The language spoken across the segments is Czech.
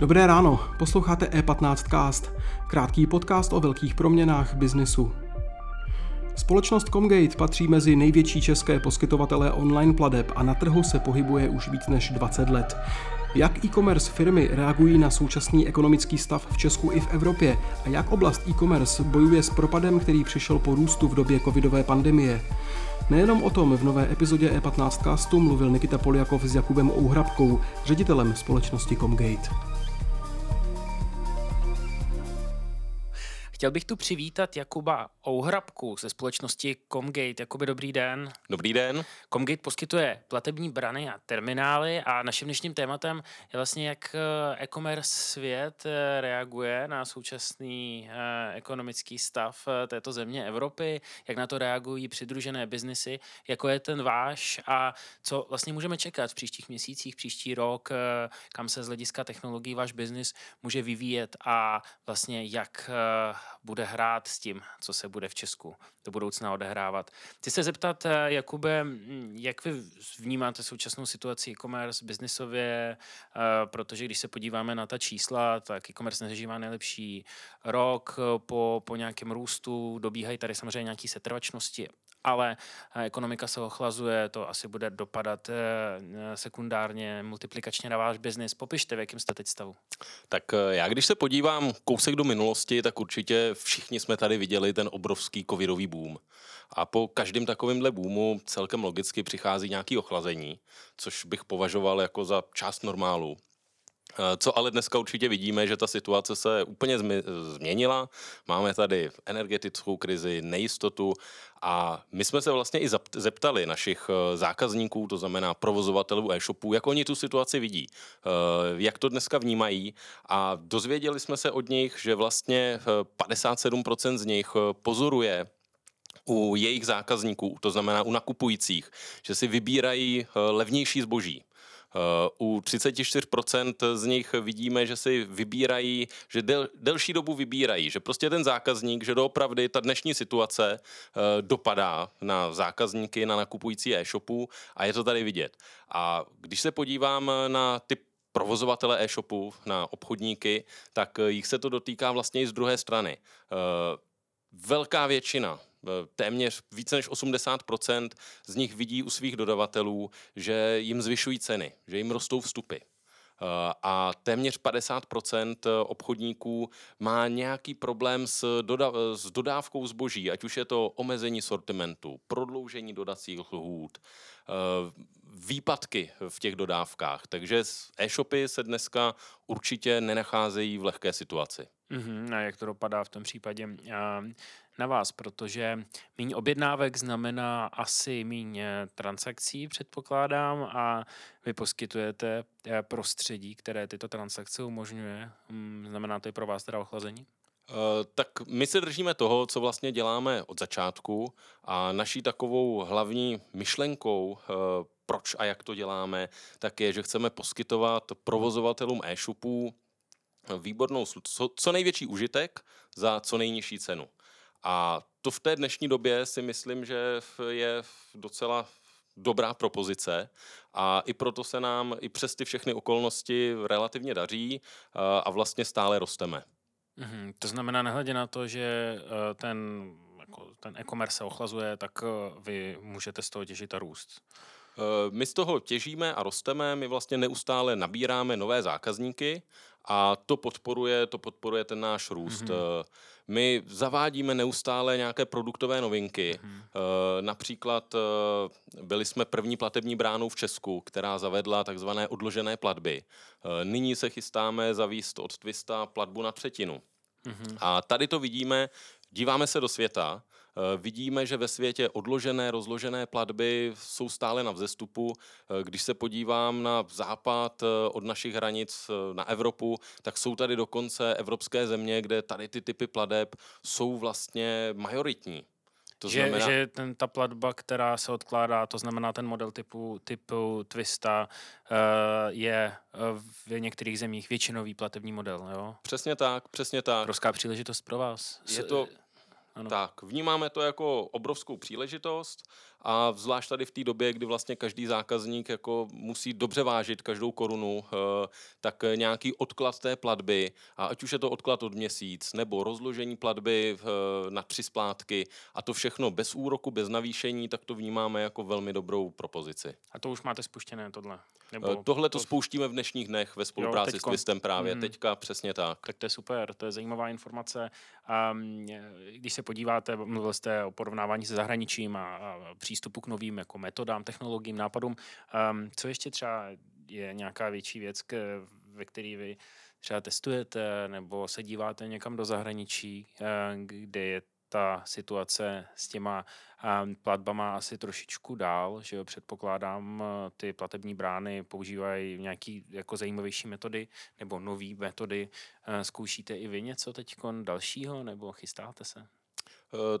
Dobré ráno, posloucháte E15 Cast, krátký podcast o velkých proměnách biznesu. Společnost Comgate patří mezi největší české poskytovatele online pladeb a na trhu se pohybuje už víc než 20 let. Jak e-commerce firmy reagují na současný ekonomický stav v Česku i v Evropě a jak oblast e-commerce bojuje s propadem, který přišel po růstu v době covidové pandemie. Nejenom o tom v nové epizodě E15 castu mluvil Nikita Poljakov s Jakubem Ouhrabkou, ředitelem společnosti Comgate. Chtěl bych tu přivítat Jakuba Ouhrabku ze společnosti Comgate. Jakuby, dobrý den. Dobrý den. Comgate poskytuje platební brany a terminály a naším dnešním tématem je vlastně, jak eh, e-commerce svět eh, reaguje na současný eh, ekonomický stav této země Evropy, jak na to reagují přidružené biznesy, jako je ten váš a co vlastně můžeme čekat v příštích měsících, příští rok, kam se z hlediska technologií váš biznis může vyvíjet a vlastně jak bude hrát s tím, co se bude v Česku do budoucna odehrávat. Chci se zeptat, eh, Jakube, jak vy vnímáte současnou situaci e-commerce biznisově, eh, protože když se podíváme na ta čísla, tak e-commerce nezažívá nejlepší rok. Po, po nějakém růstu, dobíhají tady samozřejmě nějaké setrvačnosti ale eh, ekonomika se ochlazuje, to asi bude dopadat eh, sekundárně, multiplikačně na váš biznis. Popište, v jakém jste teď stavu. Tak eh, já když se podívám kousek do minulosti, tak určitě všichni jsme tady viděli ten obrovský covidový boom. A po každém takovémhle boomu celkem logicky přichází nějaký ochlazení, což bych považoval jako za část normálu. Eh, co ale dneska určitě vidíme, že ta situace se úplně změnila. Máme tady energetickou krizi, nejistotu a my jsme se vlastně i zeptali našich eh, zákazníků, to znamená provozovatelů e-shopů, jak oni tu situaci vidí, eh, jak to dneska vnímají a dozvěděli jsme se od nich, že vlastně 57% z nich pozoruje u jejich zákazníků, to znamená u nakupujících, že si vybírají levnější zboží. Eh, u 34% z nich vidíme, že si vybírají, že del, delší dobu vybírají, že prostě ten zákazník, že doopravdy ta dnešní situace eh, dopadá na zákazníky, na nakupující e-shopů a je to tady vidět. A když se podívám na ty provozovatele e-shopu, na obchodníky, tak jich se to dotýká vlastně i z druhé strany. Eh, velká většina Eh, téměř více než 80% z nich vidí u svých dodavatelů, že jim zvyšují ceny, že jim rostou vstupy. Eh, a téměř 50% obchodníků má nějaký problém s, doda- s dodávkou zboží, ať už je to omezení sortimentu, prodloužení dodacích lhůt, eh, výpadky v těch dodávkách. Takže e-shopy se dneska určitě nenacházejí v lehké situaci. Mm-hmm, a jak to dopadá v tom případě na vás? Protože méně objednávek znamená asi méně transakcí, předpokládám, a vy poskytujete eh, prostředí, které tyto transakce umožňuje. Mm, znamená to i pro vás teda ochlazení? Uh, tak my se držíme toho, co vlastně děláme od začátku a naší takovou hlavní myšlenkou, proč a jak to děláme, tak je, že chceme poskytovat provozovatelům e-shopů výbornou, co největší užitek za co nejnižší cenu. A to v té dnešní době si myslím, že je docela dobrá propozice a i proto se nám i přes ty všechny okolnosti relativně daří a vlastně stále rosteme. Mm-hmm. To znamená, nehledě na to, že e, ten, jako ten e-commerce se ochlazuje, tak e, vy můžete z toho těžit a růst. My z toho těžíme a rosteme, my vlastně neustále nabíráme nové zákazníky a to podporuje, to podporuje ten náš růst. Mm-hmm. My zavádíme neustále nějaké produktové novinky. Mm-hmm. Například eh, byli jsme první platební bránou v Česku, která zavedla takzvané odložené platby. Nyní se chystáme zavíst od Twista platbu na třetinu. Mm-hmm. A tady to vidíme, díváme se do světa, Eh, vidíme, že ve světě odložené, rozložené platby jsou stále na vzestupu. Eh, když se podívám na západ eh, od našich hranic na Evropu, tak jsou tady dokonce evropské země, kde tady ty typy plateb jsou vlastně majoritní. To že, znamená... že ten, ta platba, která se odkládá, to znamená ten model typu, typu Twista, je v některých zemích většinový platební model, jo? Přesně tak, přesně tak. Proská příležitost pro vás. Je to, ano. Tak, vnímáme to jako obrovskou příležitost a zvlášť tady v té době, kdy vlastně každý zákazník jako musí dobře vážit každou korunu, eh, tak nějaký odklad té platby, a ať už je to odklad od měsíc, nebo rozložení platby eh, na tři splátky, a to všechno bez úroku, bez navýšení, tak to vnímáme jako velmi dobrou propozici. A to už máte spuštěné tohle? Nebo Tohle to spouštíme v dnešních dnech ve spolupráci jo, s Twistem právě, mm. teďka přesně tak. Tak to je super, to je zajímavá informace. Um, když se podíváte, mluvil jste o porovnávání se zahraničím a, a přístupu k novým jako metodám, technologiím, nápadům. Um, co ještě třeba je nějaká větší věc, k, ve které vy třeba testujete nebo se díváte někam do zahraničí, eh, kde je ta situace s těma um, platbama asi trošičku dál, že jo, předpokládám, eh, ty platební brány používají nějaký jako zajímavější metody nebo nové metody. Zkoušíte i vy něco teď dalšího nebo chystáte se?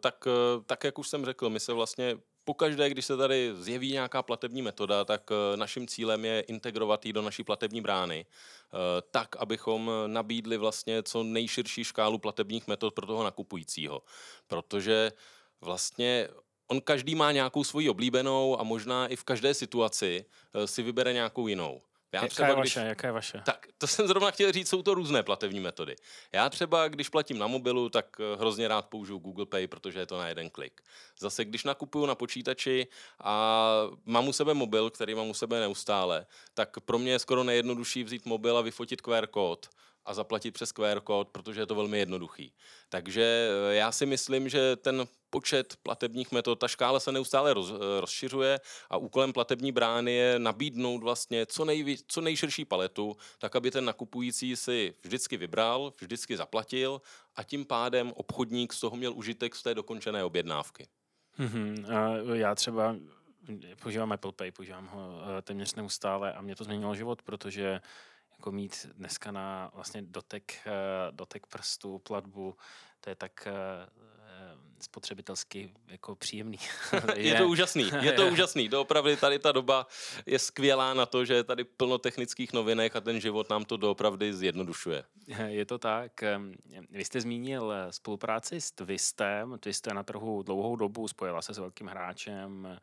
Tak, tak, jak už jsem řekl, my se vlastně pokaždé, když se tady zjeví nějaká platební metoda, tak eh, naším cílem je integrovat ji do naší platební brány, eh, tak, abychom nabídli vlastně co nejširší škálu platebních metod pro toho nakupujícího. Protože vlastně on každý má nějakou svoji oblíbenou a možná i v každé situaci eh, si vybere nějakou jinou. Já jaká třeba, je vaše? Když, jaká je vaše? Tak, to jsem zrovna chtěl říct, jsou to různé platební metody. Já třeba, když platím na mobilu, tak eh, hrozně rád použiju Google Pay, protože je to na jeden klik. Zase, když nakupuju na počítači a mám u sebe mobil, který mám u sebe neustále, tak pro mě je skoro nejjednodušší vzít mobil a vyfotit QR kód a zaplatit přes QR kód, protože je to velmi jednoduchý. Takže eh, já si myslím, že ten počet platebních metod, ta škála se neustále roz, eh, rozšiřuje a úkolem platební brány je nabídnout vlastně co, nejví, co nejširší paletu, tak aby ten nakupující si vždycky vybral, vždycky zaplatil a tím pádem obchodník z toho měl užitek z té dokončené objednávky. Mm-hmm. A já třeba používám Apple Pay, používám ho eh, téměř neustále a mě to změnilo život, protože jako mít dneska na vlastně dotek, eh, dotek prstů, platbu, to je tak spotřebitelsky jako příjemný. je, je to úžasný, je to úžasný. Doopravdy tady ta doba je skvělá na to, že je tady plno technických novinek a ten život nám to doopravdy zjednodušuje. Je to tak. Vy jste zmínil spolupráci s Twistem. Twist je na trhu dlouhou dobu, spojila se s velkým hráčem,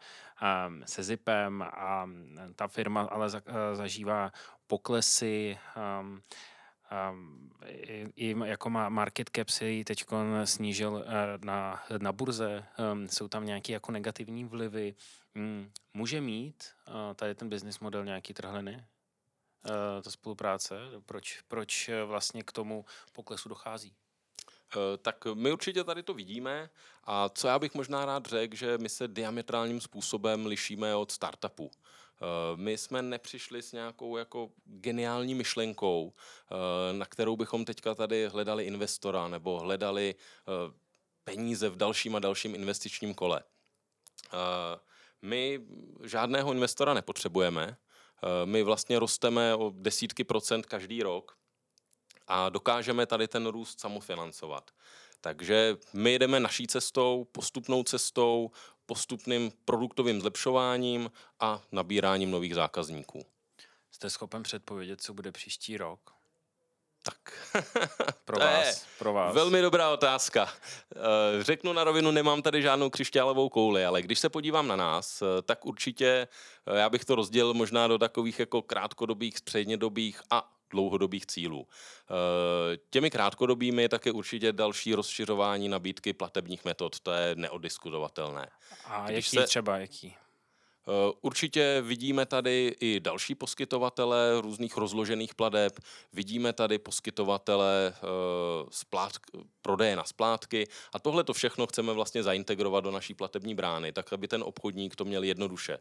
se Zipem a ta firma ale zažívá poklesy i, jako má market cap se ji teď snížil uh, na, na burze, jsou tam nějaké jako negativní vlivy. Um, může mít uh, tady ten business model nějaký trhliny? Uh, ta spolupráce? Proč, proč vlastně k tomu poklesu dochází? Tak my určitě tady to vidíme a co já bych možná rád řekl, že my se diametrálním způsobem lišíme od startupu. Eh, my jsme nepřišli s nějakou jako geniální myšlenkou, eh, na kterou bychom teďka tady hledali investora nebo hledali eh, peníze v dalším a dalším investičním kole. My žádného investora nepotřebujeme. My vlastně rosteme o desítky procent každý rok a dokážeme tady ten růst samofinancovat. Takže my jdeme naší cestou, postupnou cestou, postupným produktovým zlepšováním a nabíráním nových zákazníků. Jste schopen předpovědět, co bude příští rok? Tak. pro vás, pro vás. Velmi dobrá otázka. Eh, řeknu na rovinu, nemám tady žádnou křišťálovou kouli, ale když se podívám na nás, eh, tak určitě eh, já bych to rozdělil možná do takových jako krátkodobých, střednědobých a dlouhodobých cílů. Eh, těmi krátkodobými je také určitě další rozšiřování nabídky platebních metod, to je neodiskutovatelné. A Když jaký se... třeba, jaký? Eh, určitě vidíme tady i další poskytovatele různých rozložených pladeb, vidíme tady poskytovatele eh, splát, prodeje na splátky a tohle to všechno chceme vlastně zaintegrovat do naší platební brány, tak aby ten obchodník to měl jednoduše.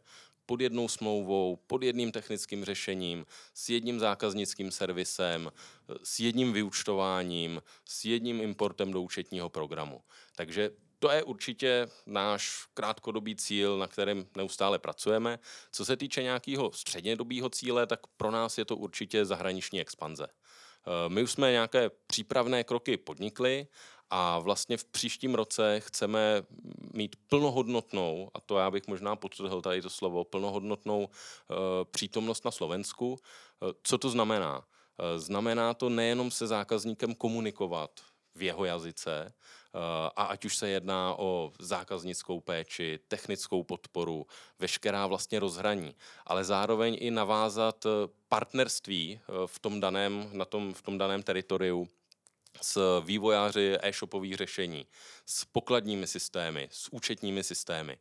Pod jednou smlouvou, pod jedním technickým řešením, s jedním zákaznickým servisem, eh, s jedním vyučtováním, s jedním importem do účetního programu. Takže to je určitě náš krátkodobý cíl, na kterém neustále pracujeme. Co se týče nějakého střednědobého cíle, tak pro nás je to určitě zahraniční expanze. Eh, my už jsme nějaké přípravné kroky podnikli a vlastně v příštím roce chceme mít plnohodnotnou, a to já bych možná podtrhl tady to slovo, plnohodnotnou uh, přítomnost na Slovensku. Uh, co to znamená? Znamená to nejenom se zákazníkem komunikovat v jeho jazyce, a ať už se jedná o zákaznickou péči, technickou podporu, veškerá vlastně rozhraní, ale zároveň i navázat partnerství v tom daném, na tom, v tom daném teritoriu s vývojáři e-shopových řešení, s pokladními systémy, s účetními systémy.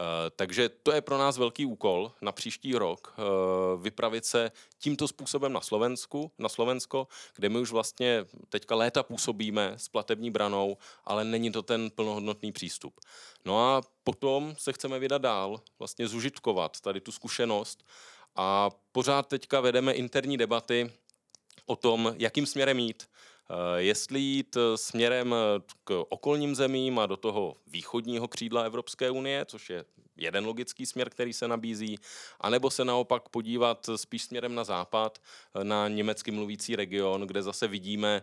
Eh, takže to je pro nás velký úkol na příští rok eh, vypravit se tímto způsobem na Slovensku, na Slovensko, kde my už vlastně teďka léta působíme s platební branou, ale není to ten plnohodnotný přístup. No a potom se chceme vydat dál, vlastně zužitkovat tady tu zkušenost a pořád teďka vedeme interní debaty o tom, jakým směrem jít. Eh, jestli jít eh, směrem eh, k okolním zemím a do toho východního křídla Evropské unie, což je jeden logický směr, který se nabízí, anebo se naopak podívat spíš směrem na západ, na německy mluvící region, kde zase vidíme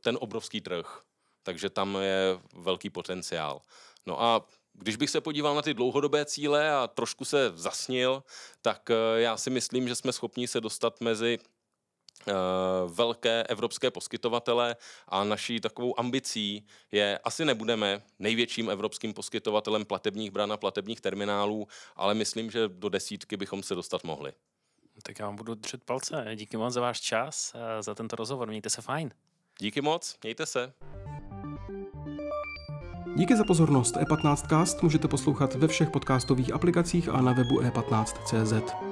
ten obrovský trh. Takže tam je velký potenciál. No a když bych se podíval na ty dlouhodobé cíle a trošku se zasnil, tak já si myslím, že jsme schopni se dostat mezi velké evropské poskytovatele a naší takovou ambicí je, asi nebudeme největším evropským poskytovatelem platebních bran a platebních terminálů, ale myslím, že do desítky bychom se dostat mohli. Tak já vám budu držet palce. Díky moc za váš čas, za tento rozhovor. Mějte se fajn. Díky moc, mějte se. Díky za pozornost. E15cast můžete poslouchat ve všech podcastových aplikacích a na webu e15.cz.